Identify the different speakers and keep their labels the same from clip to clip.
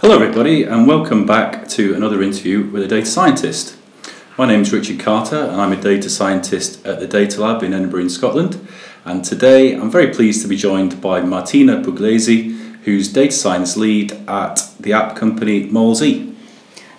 Speaker 1: Hello, everybody, and welcome back to another interview with a data scientist. My name is Richard Carter, and I'm a data scientist at the Data Lab in Edinburgh, in Scotland. And today I'm very pleased to be joined by Martina Pugliese, who's data science lead at the app company Mallzee.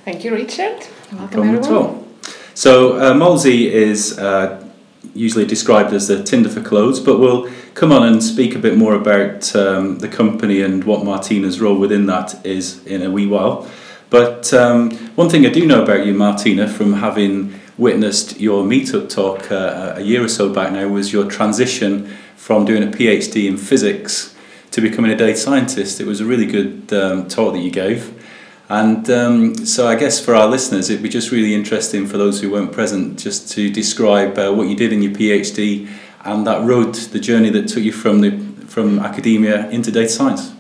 Speaker 2: Thank you, Richard.
Speaker 1: Welcome, everyone. So, uh, Mallzee is uh, usually described as the Tinder for clothes, but we'll come on and speak a bit more about um, the company and what Martina's role within that is in a wee while. But um, one thing I do know about you, Martina, from having witnessed your meetup talk uh, a year or so back now, was your transition from doing a PhD in physics to becoming a data scientist. It was a really good um, talk that you gave. And um, so I guess for our listeners, it'd be just really interesting for those who weren't present just to describe uh, what you did in your PhD and that road, the journey that took you from the from academia into data science.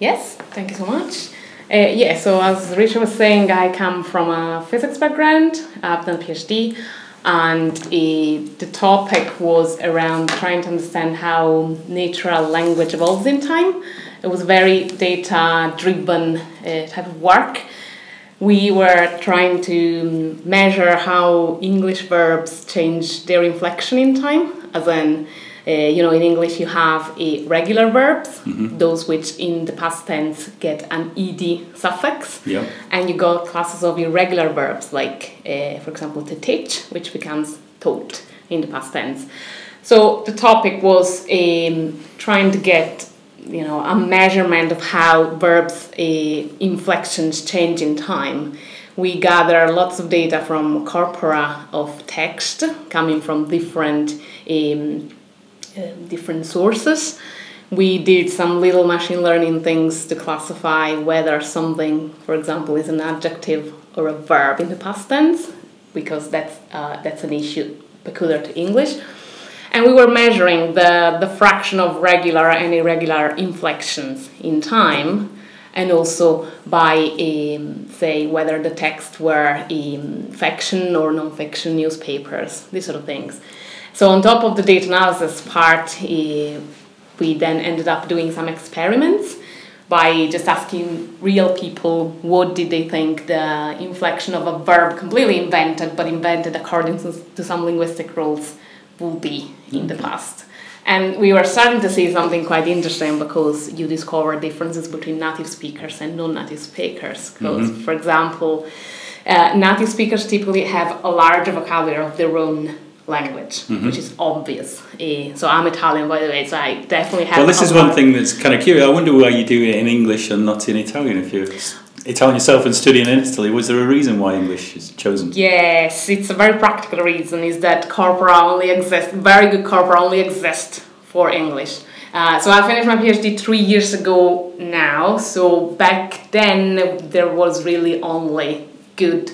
Speaker 2: Yes, thank you so much. Uh, yeah, so as Richard was saying, I come from a physics background. I've done a PhD, and the topic was around trying to understand how natural language evolves in time. It was very data driven uh, type of work. We were trying to measure how English verbs change their inflection in time as in uh, you know in english you have a regular verbs mm-hmm. those which in the past tense get an ed suffix
Speaker 1: yeah.
Speaker 2: and you got classes of irregular verbs like uh, for example to teach which becomes taught in the past tense so the topic was um, trying to get you know a measurement of how verbs uh, inflections change in time we gather lots of data from corpora of text coming from different um, uh, different sources. We did some little machine learning things to classify whether something, for example, is an adjective or a verb in the past tense, because that's uh, that's an issue peculiar to English. And we were measuring the, the fraction of regular and irregular inflections in time and also by um, say whether the text were in fiction or non-fiction newspapers these sort of things. So on top of the data analysis part uh, we then ended up doing some experiments by just asking real people what did they think the inflection of a verb completely invented but invented according to some linguistic rules will be in the past and we were starting to see something quite interesting because you discover differences between native speakers and non-native speakers. Because, mm-hmm. for example, uh, native speakers typically have a larger vocabulary of their own language, mm-hmm. which is obvious. Uh, so I'm Italian, by the way, so I definitely have.
Speaker 1: Well, this is one thing that's kind of curious. I wonder why you do it in English and not in Italian if you're Italian yourself and studying in Italy. Was there a reason why English is chosen?
Speaker 2: Yes, it's a very practical reason. Is that corpora only exists? Very good corpora only exist for English. Uh, so I finished my PhD three years ago now. So back then there was really only good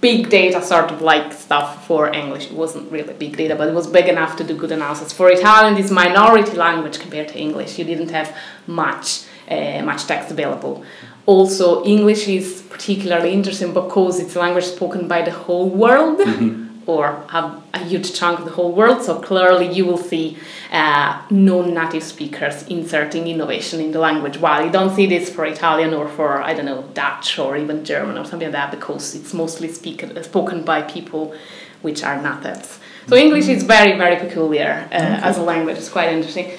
Speaker 2: big data sort of like stuff for English. It wasn't really big data, but it was big enough to do good analysis. For Italian, this minority language compared to English, you didn't have much uh, much text available. Also, English is particularly interesting because it's a language spoken by the whole world. Mm-hmm. Or have a huge chunk of the whole world, so clearly you will see uh, non-native speakers inserting innovation in the language. While you don't see this for Italian or for I don't know Dutch or even German or something like that, because it's mostly speak, spoken by people which are natives. So English is very very peculiar uh, okay. as a language. It's quite interesting.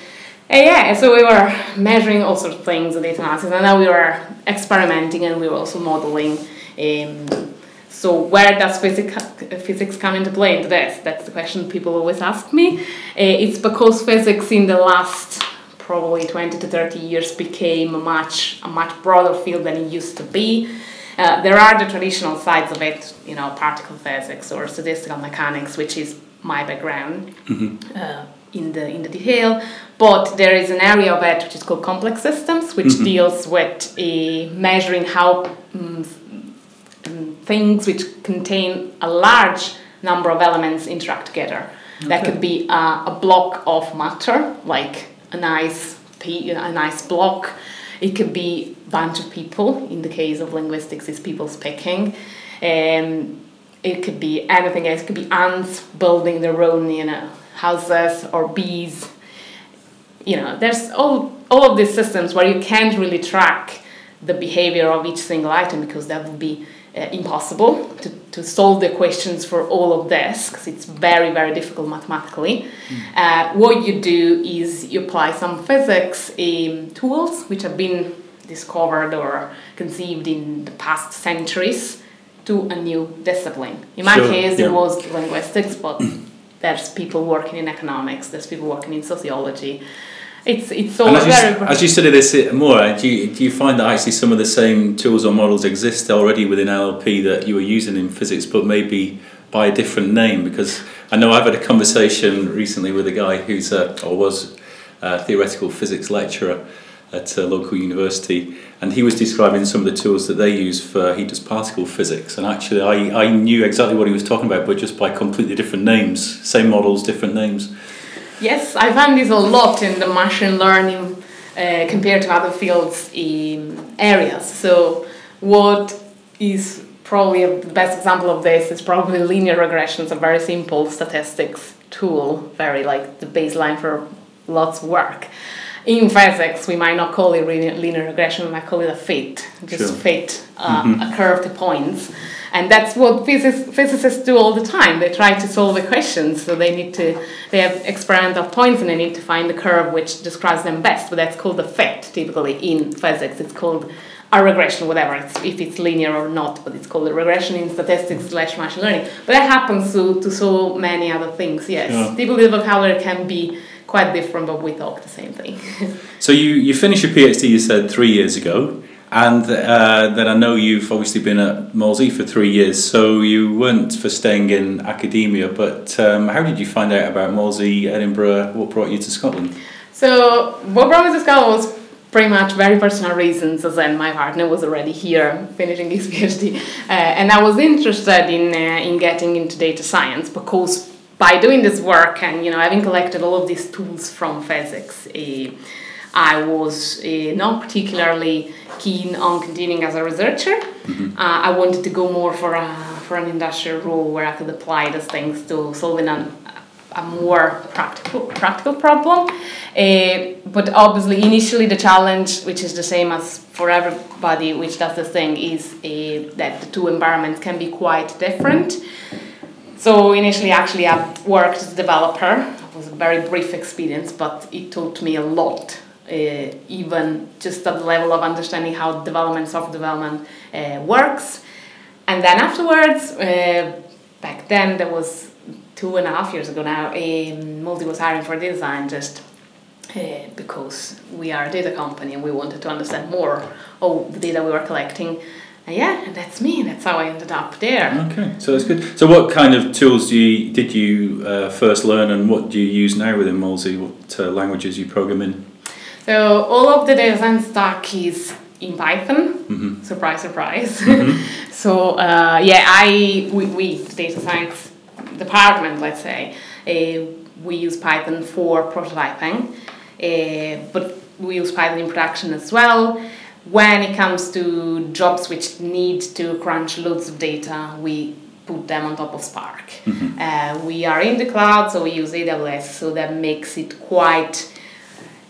Speaker 2: And yeah, so we were measuring all sorts of things in data analysis, and then we were experimenting and we were also modeling. Um, so where does physics physics come into play into this? That's the question people always ask me. Uh, it's because physics in the last probably 20 to 30 years became a much a much broader field than it used to be. Uh, there are the traditional sides of it, you know, particle physics or statistical mechanics, which is my background. Mm-hmm. Uh, in the in the detail but there is an area of it which is called complex systems which mm-hmm. deals with uh, measuring how um, things which contain a large number of elements interact together. Okay. that could be uh, a block of matter like a nice a nice block. It could be a bunch of people. In the case of linguistics it's people speaking. Um, it could be anything else. It could be ants building their own you know houses or bees you know there's all all of these systems where you can't really track the behavior of each single item because that would be uh, impossible to, to solve the questions for all of this because it's very very difficult mathematically mm. uh, what you do is you apply some physics um, tools which have been discovered or conceived in the past centuries to a new discipline in my sure, case yeah. it was linguistics but there's people working in economics there's people working in sociology it's it's all
Speaker 1: as very. You, as you study this more, do you, do you find that actually some of the same tools or models exist already within NLP that you were using in physics, but maybe by a different name? Because I know I've had a conversation recently with a guy who's a, or was a theoretical physics lecturer at a local university, and he was describing some of the tools that they use for he does particle physics. And actually, I, I knew exactly what he was talking about, but just by completely different names, same models, different names.
Speaker 2: Yes, I find this a lot in the machine learning uh, compared to other fields in areas. So, what is probably the best example of this is probably linear regression. It's a very simple statistics tool, very like the baseline for lots of work. In physics, we might not call it linear regression, we might call it a fit, just sure. fit uh, mm-hmm. a curve to points. And that's what physics, physicists do all the time. They try to solve equations, so they need to, they have experimental points and they need to find the curve which describes them best. But that's called a fit, typically in physics. It's called a regression, whatever, it's, if it's linear or not, but it's called a regression in statistics slash machine learning. But that happens to, to so many other things, yes. Yeah. Typically, the vocabulary can be quite different, but we talk the same thing.
Speaker 1: so you, you finished your PhD, you said, three years ago. And uh, then I know you've obviously been at Mallzee for three years, so you weren't for staying in academia, but um, how did you find out about Mallzee, Edinburgh? What brought you to Scotland?
Speaker 2: So, what brought me to Scotland was pretty much very personal reasons, as then my partner was already here finishing his PhD, uh, and I was interested in, uh, in getting into data science because by doing this work and you know having collected all of these tools from physics, uh, I was uh, not particularly keen on continuing as a researcher. Mm-hmm. Uh, I wanted to go more for a, for an industrial role where I could apply those things to solving an, a more practical practical problem. Uh, but obviously, initially the challenge, which is the same as for everybody which does this thing, is uh, that the two environments can be quite different. So initially, actually, I worked as a developer. It was a very brief experience, but it taught me a lot uh, even just at the level of understanding how development, software development uh, works. And then afterwards, uh, back then, there was two and a half years ago now, um, Mallzee was hiring for data scientist uh, because we are a data company and we wanted to understand more of the data we were collecting. And yeah, that's me. That's how I ended up there.
Speaker 1: Okay, so that's good. So, what kind of tools do you, did you uh, first learn, and what do you use now within Mallzee? What uh, languages you program in?
Speaker 2: So all of the data science stack is in Python. Mm-hmm. Surprise, surprise. Mm-hmm. so uh, yeah, I we, we the data science department, let's say, uh, we use Python for prototyping, uh, but we use Python in production as well. When it comes to jobs which need to crunch loads of data, we put them on top of Spark. Mm-hmm. Uh, we are in the cloud, so we use AWS, so that makes it quite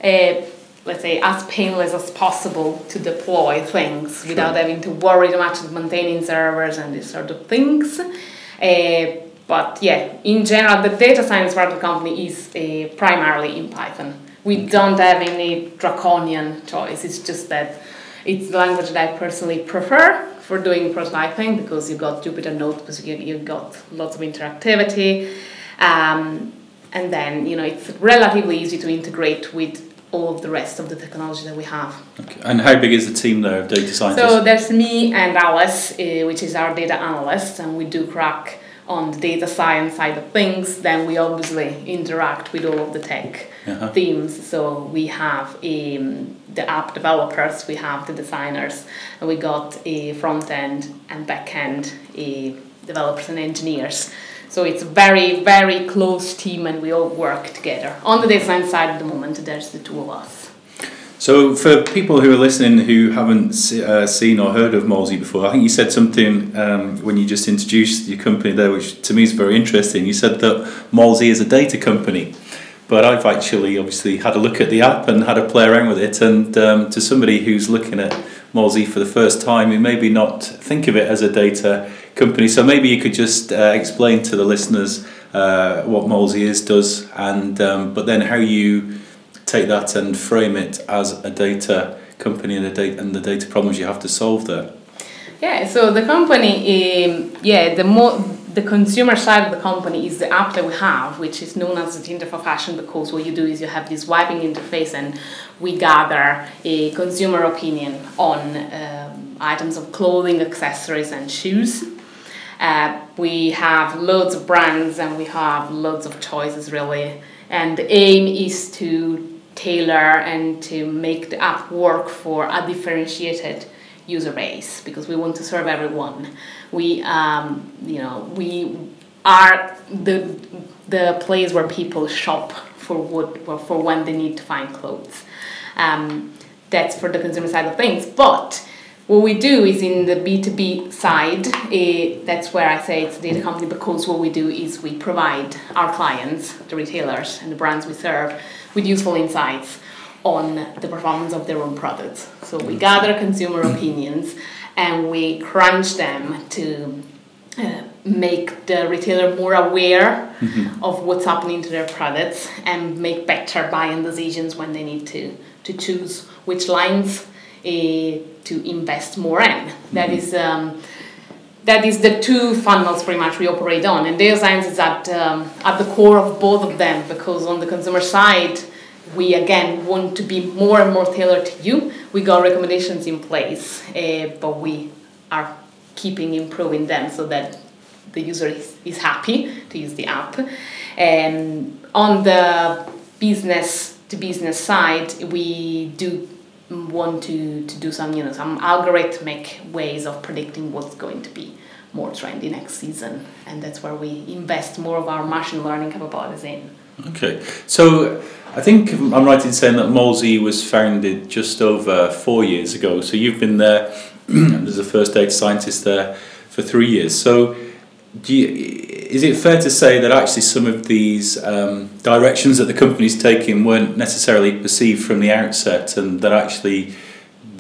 Speaker 2: uh, let's say, as painless as possible to deploy things sure. without having to worry too much about maintaining servers and these sort of things. Uh, but yeah, in general, the data science part of the company is uh, primarily in Python. We don't have any draconian choice. It's just that it's the language that I personally prefer for doing prototyping because you've got Jupyter Notebooks, you, you've got lots of interactivity. Um, and then, you know, it's relatively easy to integrate with all of the rest of the technology that we have.
Speaker 1: Okay. And how big is the team there of data scientists?
Speaker 2: So there's me and Alice, uh, which is our data analyst, and we do crack on the data science side of things. Then we obviously interact with all of the tech uh-huh. teams. So we have um, the app developers, we have the designers, and we got a front end and back end developers and engineers. So it's a very, very close team and we all work together. On the design side at the moment, there's the two of us.
Speaker 1: So for people who are listening who haven't uh, seen or heard of Mallzee before, I think you said something um, when you just introduced your company there, which to me is very interesting. You said that Mallzee is a data company. But I've actually obviously had a look at the app and had a play around with it. And um, to somebody who's looking at Mallzee for the first time, who maybe not think of it as a data company, so maybe you could just uh, explain to the listeners uh, what Mallzee is, does, and um, but then how you take that and frame it as a data company and the data and the data problems you have to solve there.
Speaker 2: Yeah, so the company, um, yeah, the more the consumer side of the company is the app that we have, which is known as the Tinder for Fashion, because what you do is you have this swiping interface and we gather a consumer opinion on um, items of clothing, accessories, and shoes. Uh, we have loads of brands and we have loads of choices, really. And the aim is to tailor and to make the app work for a differentiated user base because we want to serve everyone. We, um, you know, we are the the place where people shop for what for when they need to find clothes. Um, that's for the consumer side of things, but what we do is in the B2B side, uh, that's where I say it's a data company because what we do is we provide our clients, the retailers and the brands we serve, with useful insights on the performance of their own products. So we gather consumer opinions and we crunch them to uh, make the retailer more aware mm-hmm. of what's happening to their products and make better buying decisions when they need to, to choose which lines uh, to invest more in. Mm-hmm. That is um, that is the two funnels pretty much we operate on, and data science is at um, at the core of both of them because on the consumer side we again want to be more and more tailored to you. We got recommendations in place, uh, but we are keeping improving them so that the user is, is happy to use the app. And on the business to business side, we do want to, to do some you know some algorithmic ways of predicting what's going to be more trendy next season, and that's where we invest more of our machine learning capabilities in.
Speaker 1: Okay, so I think I'm right in saying that Mallzee was founded just over four years ago. So you've been there as a first data scientist there for three years. So you, is it fair to say that actually some of these um, directions that the company's taking weren't necessarily perceived from the outset, and that actually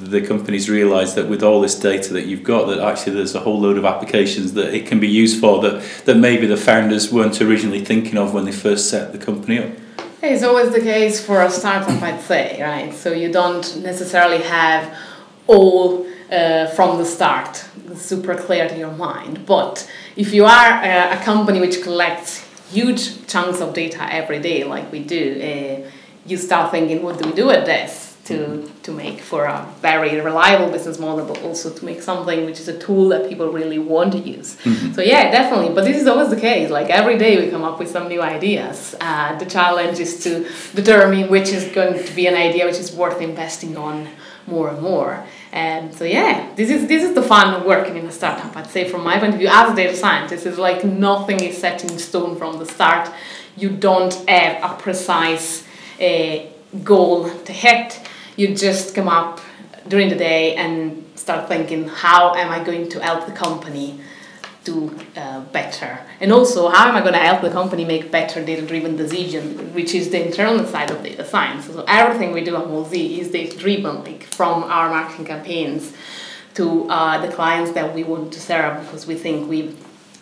Speaker 1: the companies realise that with all this data that you've got, that actually there's a whole load of applications that it can be used for that, that maybe the founders weren't originally thinking of when they first set the company up?
Speaker 2: It's always the case for a startup, I'd say, right? So you don't necessarily have all uh, from the start super clear to your mind. But if you are a, a, company which collects huge chunks of data every day, like we do, uh, you start thinking, what do we do with this? To to make for a very reliable business model, but also to make something which is a tool that people really want to use. Mm-hmm. So yeah, definitely. But this is always the case. Like every day we come up with some new ideas. Uh, the challenge is to determine which is going to be an idea which is worth investing on more and more. And so yeah, this is this is the fun of working in a startup. I'd say from my point of view as a data scientist, it's like nothing is set in stone from the start. You don't have a precise uh, goal to hit you just come up during the day and start thinking how am i going to help the company do uh, better? And also how am i going to help the company make better data driven decisions which is the internal side of data science. So everything we do at Mallzee is data driven like from our marketing campaigns to uh, the clients that we want to serve because we think we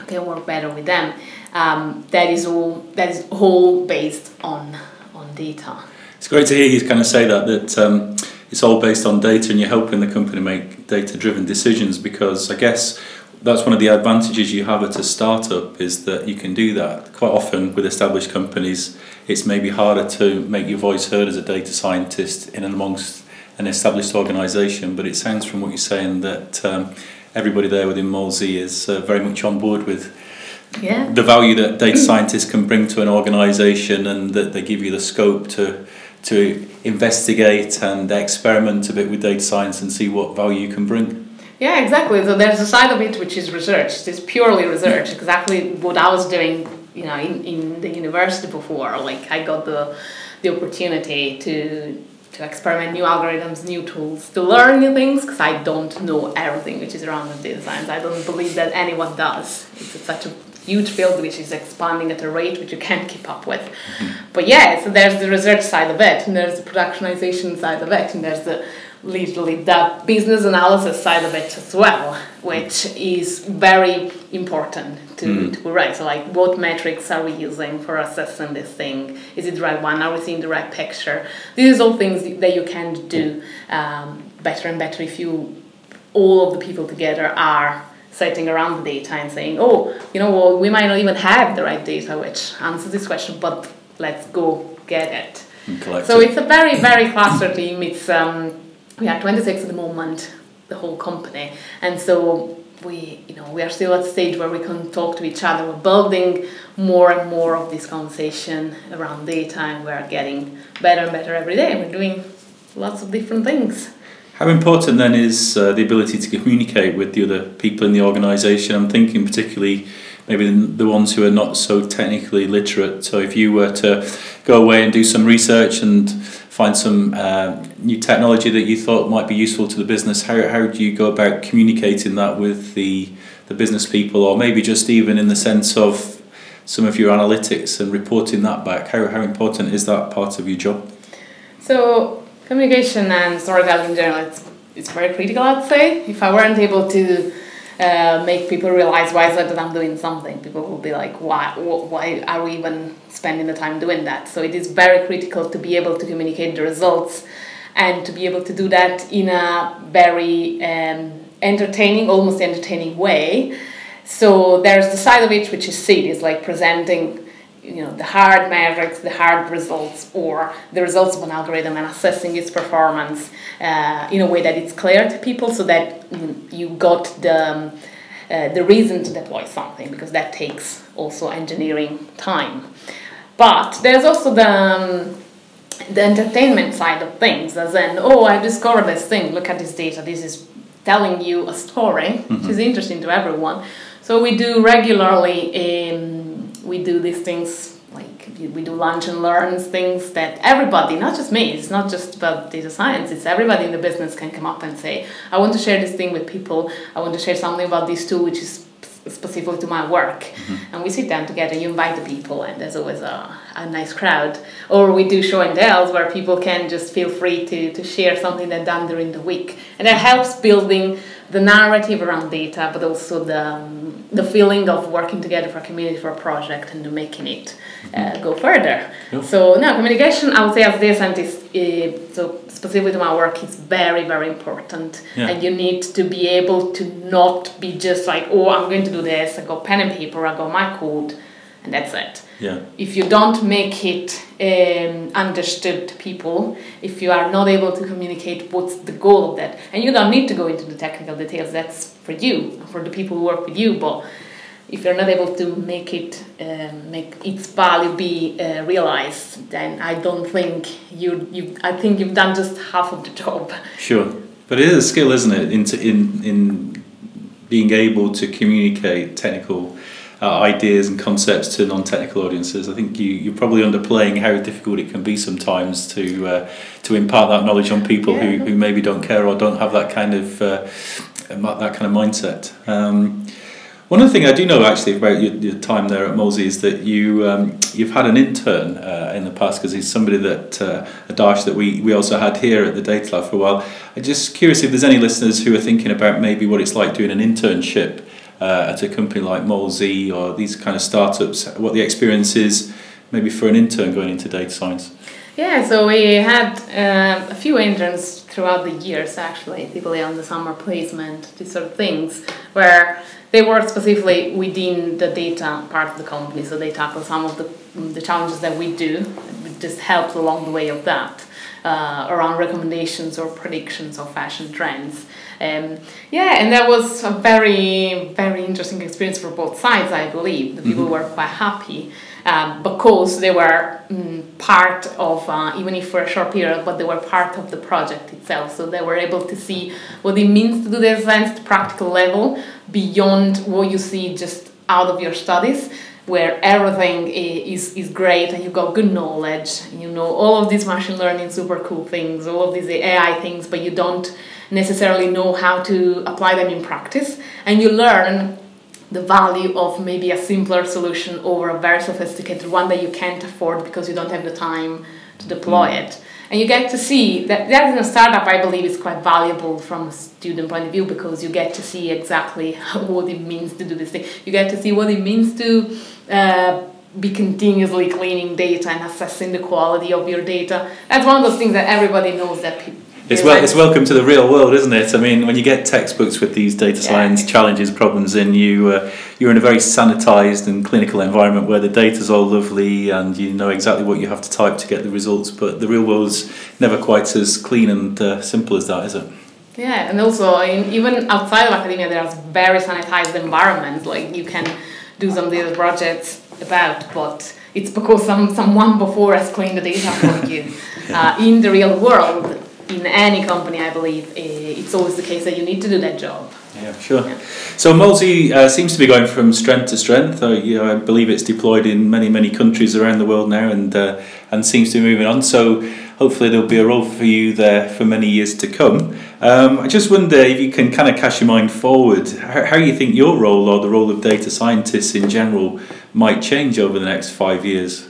Speaker 2: can work better with them. Um, that is all that is all based on on data
Speaker 1: it's great to hear you kind of say that that um, it's all based on data and you're helping the company make data driven decisions because I guess that's one of the advantages you have at a startup is that you can do that. Quite often with established companies, it's maybe harder to make your voice heard as a data scientist in and amongst an established organisation. But it sounds from what you're saying that um, everybody there within Mallzee is uh, very much on board with yeah. the value that data scientists can bring to an organisation and that they give you the scope to to investigate and experiment a bit with data science and see what value you can bring.
Speaker 2: Yeah, exactly. So there's a side of it which is research. It's purely research. Exactly what I was doing, you know, in, in the university before. Like I got the the opportunity to to experiment new algorithms, new tools, to learn new things because I don't know everything which is around with data science. I don't believe that anyone does. It's such a huge field which is expanding at a rate which you can't keep up with. Mm-hmm. But yeah, so there's the research side of it, and there's the productionization side of it, and there's the literally the business analysis side of it as well, which is very important to, mm. to write. So like what metrics are we using for assessing this thing? Is it the right one? Are we seeing the right picture? These are all things that you can do um, better and better if you all of the people together are sitting around the data and saying, oh, you know, well, we might not even have the right data which answers this question, but let's go get it. So it's a very, very cluster team. It's um, we are 26 at the moment, the whole company, and so we, you know, we are still at the stage where we can talk to each other. We're building more and more of this conversation around data, and we're getting better and better every day. We're doing lots of different things.
Speaker 1: How important then is uh, the ability to communicate with the other people in the organisation? I'm thinking particularly maybe the ones who are not so technically literate. So if you were to go away and do some research and find some uh, new technology that you thought might be useful to the business, how, how do you go about communicating that with the, the business people, or maybe just even in the sense of some of your analytics and reporting that back? How, how important is that part of your job?
Speaker 2: So communication and storytelling in general, it's, it's very critical, I'd say. If I weren't able to uh, make people realize why is it that I'm doing something, people will be like, why, why are we even spending the time doing that? So it is very critical to be able to communicate the results and to be able to do that in a very um, entertaining, almost entertaining way. So there's the side of it which is SEED, is like presenting you know the hard metrics, the hard results, or the results of an algorithm and assessing its performance uh, in a way that it's clear to people, so that you got the um, uh, the reason to deploy something because that takes also engineering time. But there's also the um, the entertainment side of things, as in, oh, I discovered this thing. Look at this data. This is telling you a story, mm-hmm. which is interesting to everyone. So we do regularly. Um, we do these things like we do lunch and learns things that everybody not just me it's not just about data science it's everybody in the business can come up and say i want to share this thing with people. I want to share something about this tool which is specific to my work. Mm-hmm. and we sit down together you invite the people and there's always a, a nice crowd. Or we do show and tells where people can just feel free to, to share something they've done during the week. And that helps building the narrative around data but also the um, the feeling of working together for a community for a project and making it uh, go further. Yep. So now communication, I would say as data scientist, uh, so specifically to my work, is very very important, yeah. and you need to be able to not be just like, oh, I'm going to do this. I got pen and paper, I got my code, and that's it.
Speaker 1: Yeah.
Speaker 2: If you don't make it um, understood to people, if you are not able to communicate what's the goal of that, and you don't need to go into the technical details, that's for you, for the people who work with you, but if you're not able to make it um, make its value be uh, realized, then I don't think you you I think you've done just half of the job.
Speaker 1: Sure, but it is a skill, isn't it? In in in being able to communicate technical uh, ideas and concepts to non-technical audiences. I think you, you're probably underplaying how difficult it can be sometimes to uh, to impart that knowledge on people yeah. who, who maybe don't care or don't have that kind of uh, that kind of mindset. Um, one other thing I do know actually about your, your time there at Mallzee is that you um, you've had an intern uh, in the past because he's somebody that uh, a Dash that we, we also had here at the Data Lab for a while. I'm just curious if there's any listeners who are thinking about maybe what it's like doing an internship uh, at a company like Mallzee or these kind of startups, what the experience is maybe for an intern going into data science?
Speaker 2: Yeah, so we had uh, a few interns throughout the years actually, typically on the summer placement, these sort of things, where they work specifically within the data part of the company, so they tackle some of the, the challenges that we do, it just helps along the way of that. Uh, around recommendations or predictions of fashion trends. Um, yeah, and that was a very, very interesting experience for both sides, I believe. The people mm-hmm. were quite happy um, because they were um, part of, uh, even if for a short period, but they were part of the project itself. So they were able to see what it means to do the advanced practical level beyond what you see just out of your studies where everything is, is great and you've got good knowledge you know all of these machine learning super cool things all of these ai things but you don't necessarily know how to apply them in practice and you learn the value of maybe a simpler solution over a very sophisticated one that you can't afford because you don't have the time to deploy mm. it. And you get to see that that in a startup, I believe, is quite valuable from a student point of view because you get to see exactly what it means to do this thing. You get to see what it means to uh, be continuously cleaning data and assessing the quality of your data. That's one of those things that everybody knows that people
Speaker 1: it's well, it's welcome to the real world, isn't it? I mean, when you get textbooks with these data science yeah. challenges, problems in, you uh, you're in a very sanitized and clinical environment where the data's all lovely and you know exactly what you have to type to get the results. But the real world's never quite as clean and uh, simple as that, is it?
Speaker 2: Yeah, and also in, even outside of academia, there's very sanitized environments. Like you can do some data projects about, but it's because some someone before has cleaned the data for you. Uh, in the real world, in any company, I believe, eh, it's always the case that you need to do that job.
Speaker 1: Yeah, sure. Yeah. So Mallzee uh, seems to be going from strength to strength. Uh, you know, I believe it's deployed in many, many countries around the world now, and uh, and seems to be moving on. So hopefully there'll be a role for you there for many years to come. Um, I just wonder if you can kind of cast your mind forward. How, how you think your role or the role of data scientists in general might change over the next five years.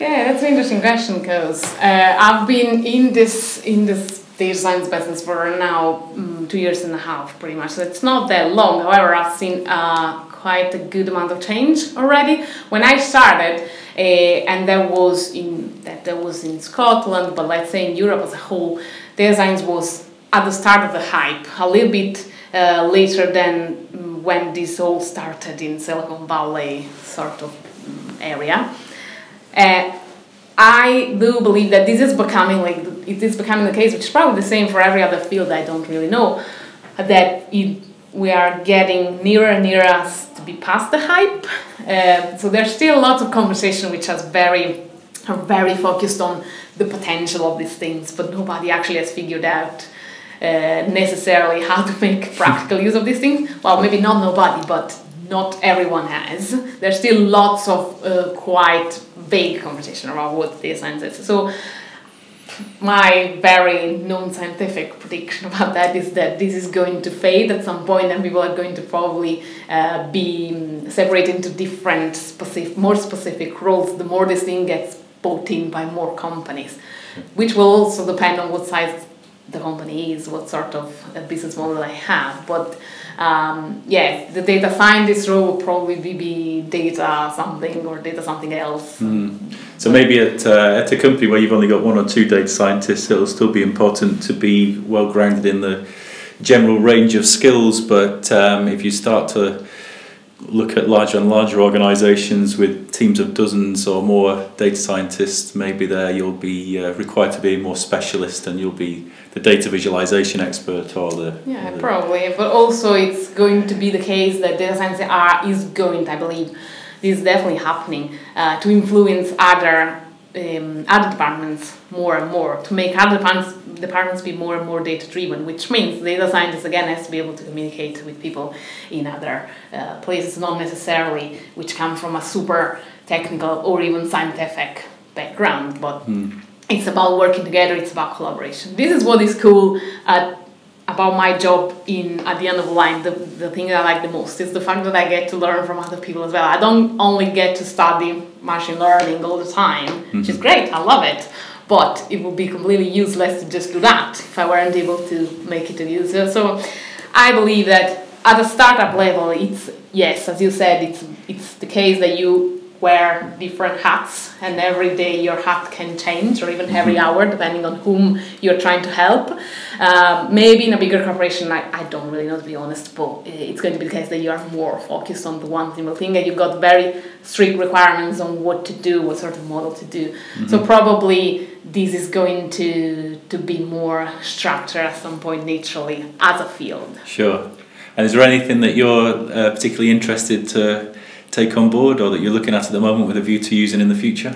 Speaker 2: Yeah, that's an interesting question because uh, I've been in this in this data science business for now um, two years and a half, pretty much. So it's not that long. However, I've seen uh, quite a good amount of change already. When I started, uh, and that was in that that was in Scotland, but let's say in Europe as a whole, data science was at the start of the hype, a little bit uh, later than mm, when this all started in Silicon Valley sort of mm, area. Uh, I do believe that this is becoming like it is becoming the case, which is probably the same for every other field. I don't really know that it, we are getting nearer and nearer us to be past the hype. Uh, so there's still lots of conversation which has very are very focused on the potential of these things, but nobody actually has figured out uh, necessarily how to make practical use of these things. Well, maybe not nobody, but not everyone has. There's still lots of uh, quite vague conversation around what data science is. So my very non-scientific prediction about that is that this is going to fade at some point and people are going to probably uh, be separated into different specific more specific roles the more this thing gets bought in by more companies which will also depend on what size the company is what sort of business model i have but um, yeah, the data scientist role will probably be data something or data something else.
Speaker 1: Mm. So maybe at, uh, at a company where you've only got one or two data scientists, it'll still be important to be well grounded in the general range of skills. But um, if you start to look at larger and larger organizations with teams of dozens or more data scientists, maybe there you'll be uh, required to be more specialist and you'll be the data visualization expert or the
Speaker 2: yeah
Speaker 1: or the
Speaker 2: probably but also it's going to be the case that data science are is going i believe this is definitely happening uh, to influence other um, other departments more and more to make other departments departments be more and more data driven which means data scientists again has to be able to communicate with people in other uh, places not necessarily which come from a super technical or even scientific background but mm it's about working together it's about collaboration. This is what is cool uh, about my job in at the end of the line the, the thing that i like the most is the fact that i get to learn from other people as well i don't only get to study machine learning all the time mm-hmm. which is mm-hmm. great i love it but it would be completely useless to just do that if i weren't able to make it a user so i believe that at a startup level it's yes as you said it's it's the case that you wear different hats and every day your hat can change or even every mm-hmm. hour depending on whom you're trying to help um, maybe in a bigger corporation I, I don't really know to be honest but it's going to be the case that you are more focused on the one single thing and you've got very strict requirements on what to do what sort of model to do mm-hmm. so probably this is going to to be more structured at some point naturally as a field
Speaker 1: sure and is there anything that you're uh, particularly interested to take on board or that you're looking at at the moment with a view to using in the future?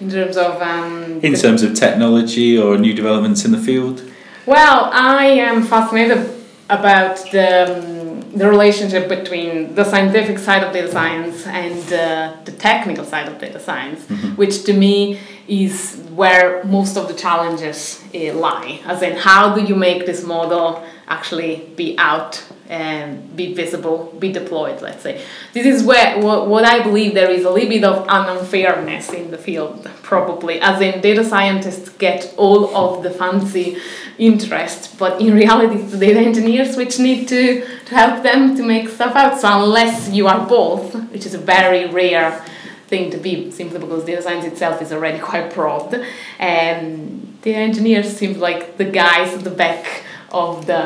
Speaker 2: In terms of. Um,
Speaker 1: in terms of technology or new developments in the field?
Speaker 2: Well, I am fascinated about the, um, the relationship between the scientific side of data science and uh, the technical side of data science, mm-hmm. which to me is where most of the challenges uh, lie. As in, how do you make this model actually be out and be visible, be deployed, let's say. This is where what, what I believe there is a little bit of an unfairness in the field, probably, as in data scientists get all of the fancy interest, but in reality it's the data engineers which need to, to help them to make stuff out. So unless you are both, which is a very rare thing to be, simply because data science itself is already quite broad, and um, data engineers seem like the guys at the back of the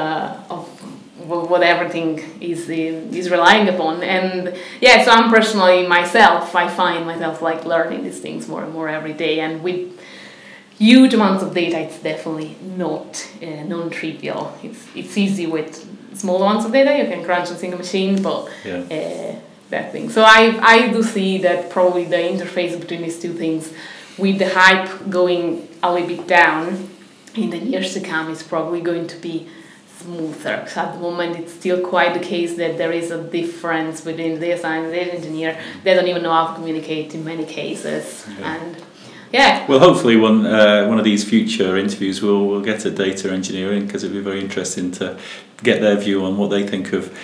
Speaker 2: of what everything is is relying upon and yeah so i'm personally myself i find myself like learning these things more and more every day and with huge amounts of data it's definitely not uh, non-trivial it's it's easy with small amounts of data you can crunch a single machine but yeah. uh, that thing so i i do see that probably the interface between these two things with the hype going a little bit down in the years to come is probably going to be smoother. So at the moment, it's still quite the case that there is a difference between the data science and data engineer. They don't even know how to communicate in many cases, and yeah.
Speaker 1: Well, hopefully, one uh, one of these future interviews we'll we'll get a data engineering because it'd be very interesting to get their view on what they think of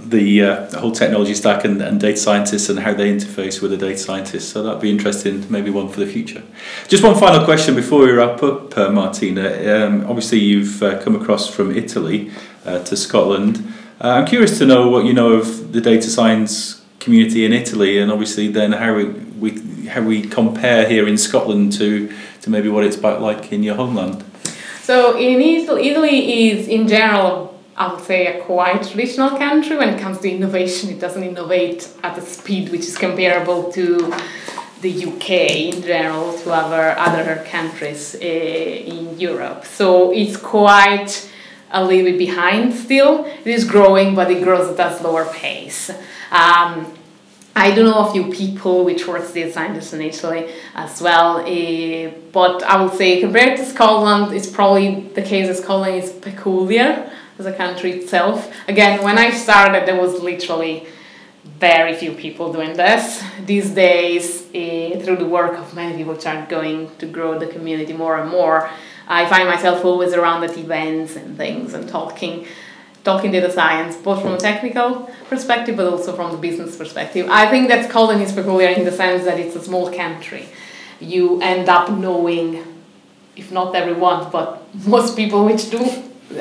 Speaker 1: the, uh, whole technology stack and, and data scientists and how they interface with the data scientists. So that'd be interesting, maybe one for the future. Just one final question before we wrap up, uh, Martina. Um, obviously, you've uh, come across from Italy uh, to Scotland. Uh, I'm curious to know what you know of the data science community in Italy, and obviously then how we, we how we compare here in Scotland to to maybe what it's about like in your homeland.
Speaker 2: So in Italy, Italy is in general I would say, a quite traditional country when it comes to innovation. It doesn't innovate at a speed which is comparable to the UK in general, to other other countries uh, in Europe. So it's quite a little bit behind still. It is growing, but it grows at a slower pace. Um, I do know a few people which work data scientists in Italy as well, uh, but I would say compared to Scotland, it's probably the case that Scotland is peculiar as a country itself. Again, when I started, there was literally very few people doing this. These days, uh, through the work of many people, start going to grow the community more and more. I find myself always around at events and things and talking, talking data science, both from a technical perspective but also from the business perspective. I think that Scotland is peculiar in the sense that it's a small country. You end up knowing, if not everyone, but most people which do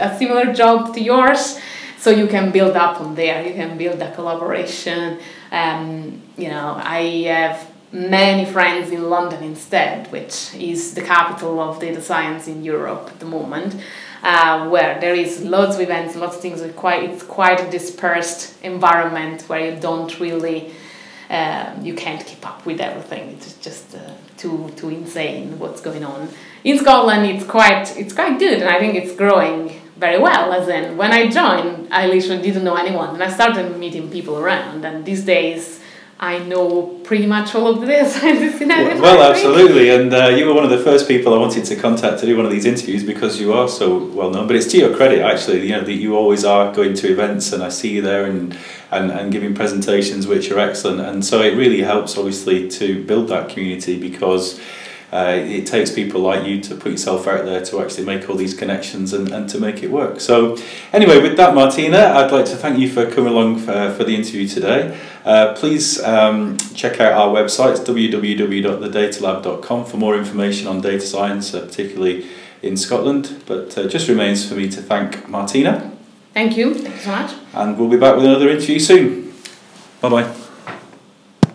Speaker 2: a similar job to yours so you can build up on there you can build a collaboration um, you know i have many friends in london instead which is the capital of data science in europe at the moment uh, where there is lots of events lots of things quite it's quite a dispersed environment where you don't really um, you can't keep up with everything. It's just uh, too too insane what's going on. In Scotland it's quite it's quite good and I think it's growing very well. As in when I joined I literally didn't know anyone and I started meeting people around and these days I know pretty much all of in
Speaker 1: Well, well absolutely, and uh, you were one of the first people I wanted to contact to do one of these interviews because you are so well known. But it's to your credit, actually, you know that you always are going to events, and I see you there and and, and giving presentations which are excellent. And so it really helps, obviously, to build that community because uh, it takes people like you to put yourself out there to actually make all these connections and, and to make it work. So, anyway, with that, Martina, I'd like to thank you for coming along for, for the interview today. Uh, please um, check out our website, www.thedatalab.com, for more information on data science, uh, particularly in Scotland. But uh, just remains for me to thank Martina.
Speaker 2: Thank you. Thank you so much.
Speaker 1: And we'll be back with another interview soon. Bye bye.